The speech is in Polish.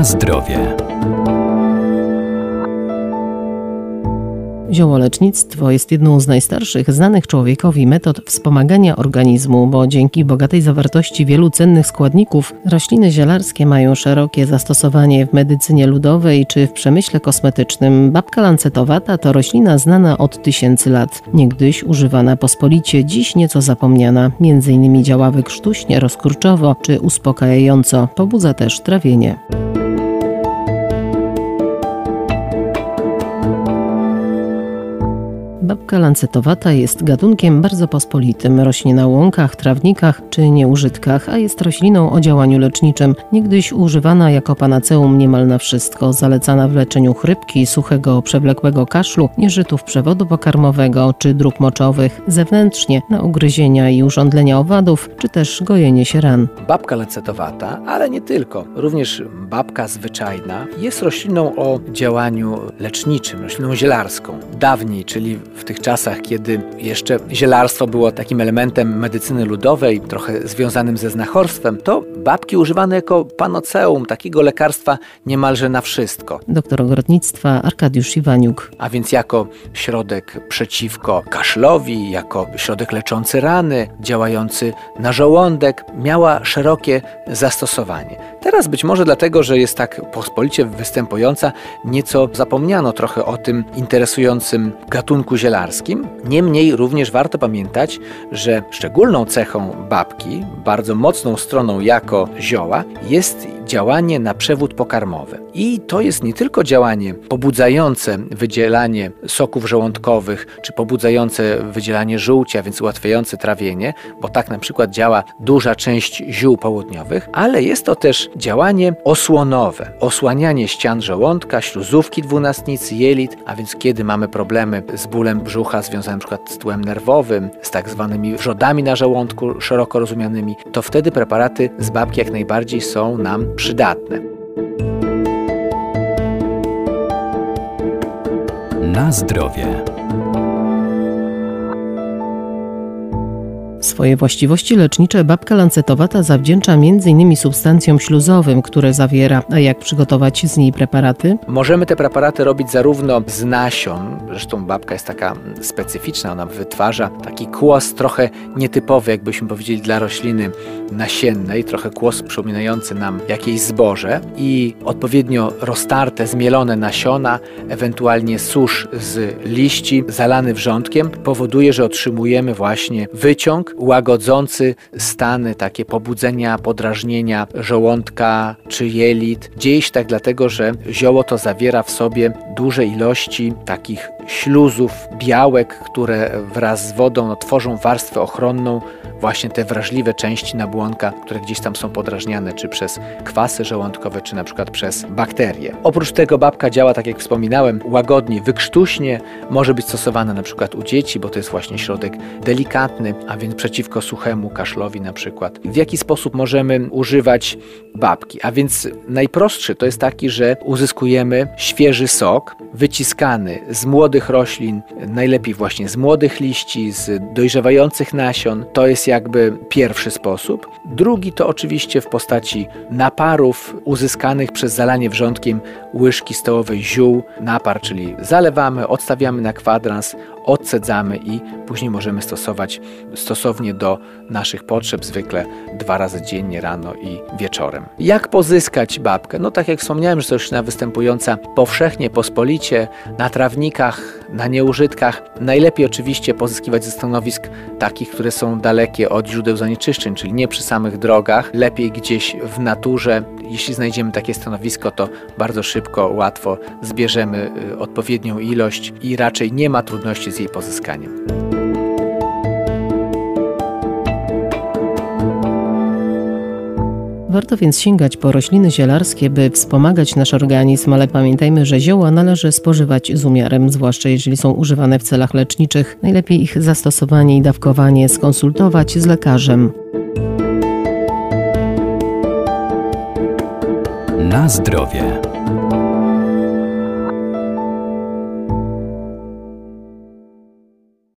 Na zdrowie. Ziołolecznictwo jest jedną z najstarszych znanych człowiekowi metod wspomagania organizmu, bo dzięki bogatej zawartości wielu cennych składników rośliny zielarskie mają szerokie zastosowanie w medycynie ludowej czy w przemyśle kosmetycznym. Babka lancetowata to roślina znana od tysięcy lat, niegdyś używana pospolicie, dziś nieco zapomniana. Między innymi działa wykrztuśnie, rozkurczowo czy uspokajająco. Pobudza też trawienie. Babka lancetowata jest gatunkiem bardzo pospolitym. Rośnie na łąkach, trawnikach czy nieużytkach, a jest rośliną o działaniu leczniczym. Niegdyś używana jako panaceum niemal na wszystko. Zalecana w leczeniu chrypki, suchego, przewlekłego kaszlu, nieżytów przewodu pokarmowego czy dróg moczowych, zewnętrznie na ugryzienia i urządlenia owadów, czy też gojenie się ran. Babka lancetowata, ale nie tylko. Również babka zwyczajna jest rośliną o działaniu leczniczym, rośliną zielarską. Dawniej, czyli w tych czasach, kiedy jeszcze zielarstwo było takim elementem medycyny ludowej, trochę związanym ze znachorstwem, to babki używane jako panoceum, takiego lekarstwa niemalże na wszystko. Doktor ogrodnictwa Arkadiusz Iwaniuk. A więc jako środek przeciwko kaszlowi, jako środek leczący rany, działający na żołądek, miała szerokie zastosowanie. Teraz być może dlatego, że jest tak pospolicie występująca, nieco zapomniano trochę o tym interesującym gatunku zielarskim. Niemniej również warto pamiętać, że szczególną cechą babki, bardzo mocną stroną jako zioła, jest działanie na przewód pokarmowy. I to jest nie tylko działanie pobudzające wydzielanie soków żołądkowych, czy pobudzające wydzielanie żółcia, więc ułatwiające trawienie, bo tak na przykład działa duża część ziół południowych, ale jest to też działanie osłonowe, osłanianie ścian żołądka, śluzówki dwunastnicy, jelit, a więc kiedy mamy problemy z bólem brzucha związane np. z tłem nerwowym, z tak zwanymi wrzodami na żołądku szeroko rozumianymi, to wtedy preparaty z babki jak najbardziej są nam przydatne. Na zdrowie. Swoje właściwości lecznicze babka lancetowata zawdzięcza m.in. substancjom śluzowym, które zawiera. A jak przygotować z niej preparaty? Możemy te preparaty robić zarówno z nasion, zresztą babka jest taka specyficzna, ona wytwarza taki kłos trochę nietypowy, jakbyśmy powiedzieli, dla rośliny nasiennej, trochę kłos przypominający nam jakieś zboże i odpowiednio roztarte, zmielone nasiona, ewentualnie susz z liści zalany wrzątkiem powoduje, że otrzymujemy właśnie wyciąg łagodzący stany, takie pobudzenia, podrażnienia żołądka czy jelit. Dzieje się tak dlatego, że zioło to zawiera w sobie duże ilości takich śluzów, białek, które wraz z wodą no, tworzą warstwę ochronną właśnie te wrażliwe części nabłonka, które gdzieś tam są podrażniane, czy przez kwasy żołądkowe, czy na przykład przez bakterie. Oprócz tego babka działa, tak jak wspominałem, łagodnie, wykrztuśnie, może być stosowana na przykład u dzieci, bo to jest właśnie środek delikatny, a więc przeciwko suchemu kaszlowi na przykład. W jaki sposób możemy używać babki? A więc najprostszy to jest taki, że uzyskujemy świeży sok, wyciskany z młodych roślin, najlepiej właśnie z młodych liści, z dojrzewających nasion. To jest jakby pierwszy sposób. Drugi to oczywiście w postaci naparów uzyskanych przez zalanie wrzątkiem łyżki stołowej ziół. Napar, czyli zalewamy, odstawiamy na kwadrans, odcedzamy i później możemy stosować stosownie do naszych potrzeb, zwykle dwa razy dziennie, rano i wieczorem. Jak pozyskać babkę? No tak jak wspomniałem, że to roślina występująca powszechnie, pospolicie, na trawnikach, na nieużytkach. Najlepiej oczywiście pozyskiwać ze stanowisk takich, które są dalekie od źródeł zanieczyszczeń, czyli nie przy samych drogach, lepiej gdzieś w naturze. Jeśli znajdziemy takie stanowisko, to bardzo szybko, łatwo zbierzemy y, odpowiednią ilość i raczej nie ma trudności z jej pozyskaniem. Warto więc sięgać po rośliny zielarskie, by wspomagać nasz organizm, ale pamiętajmy, że zioła należy spożywać z umiarem, zwłaszcza jeżeli są używane w celach leczniczych. Najlepiej ich zastosowanie i dawkowanie skonsultować z lekarzem. Na zdrowie.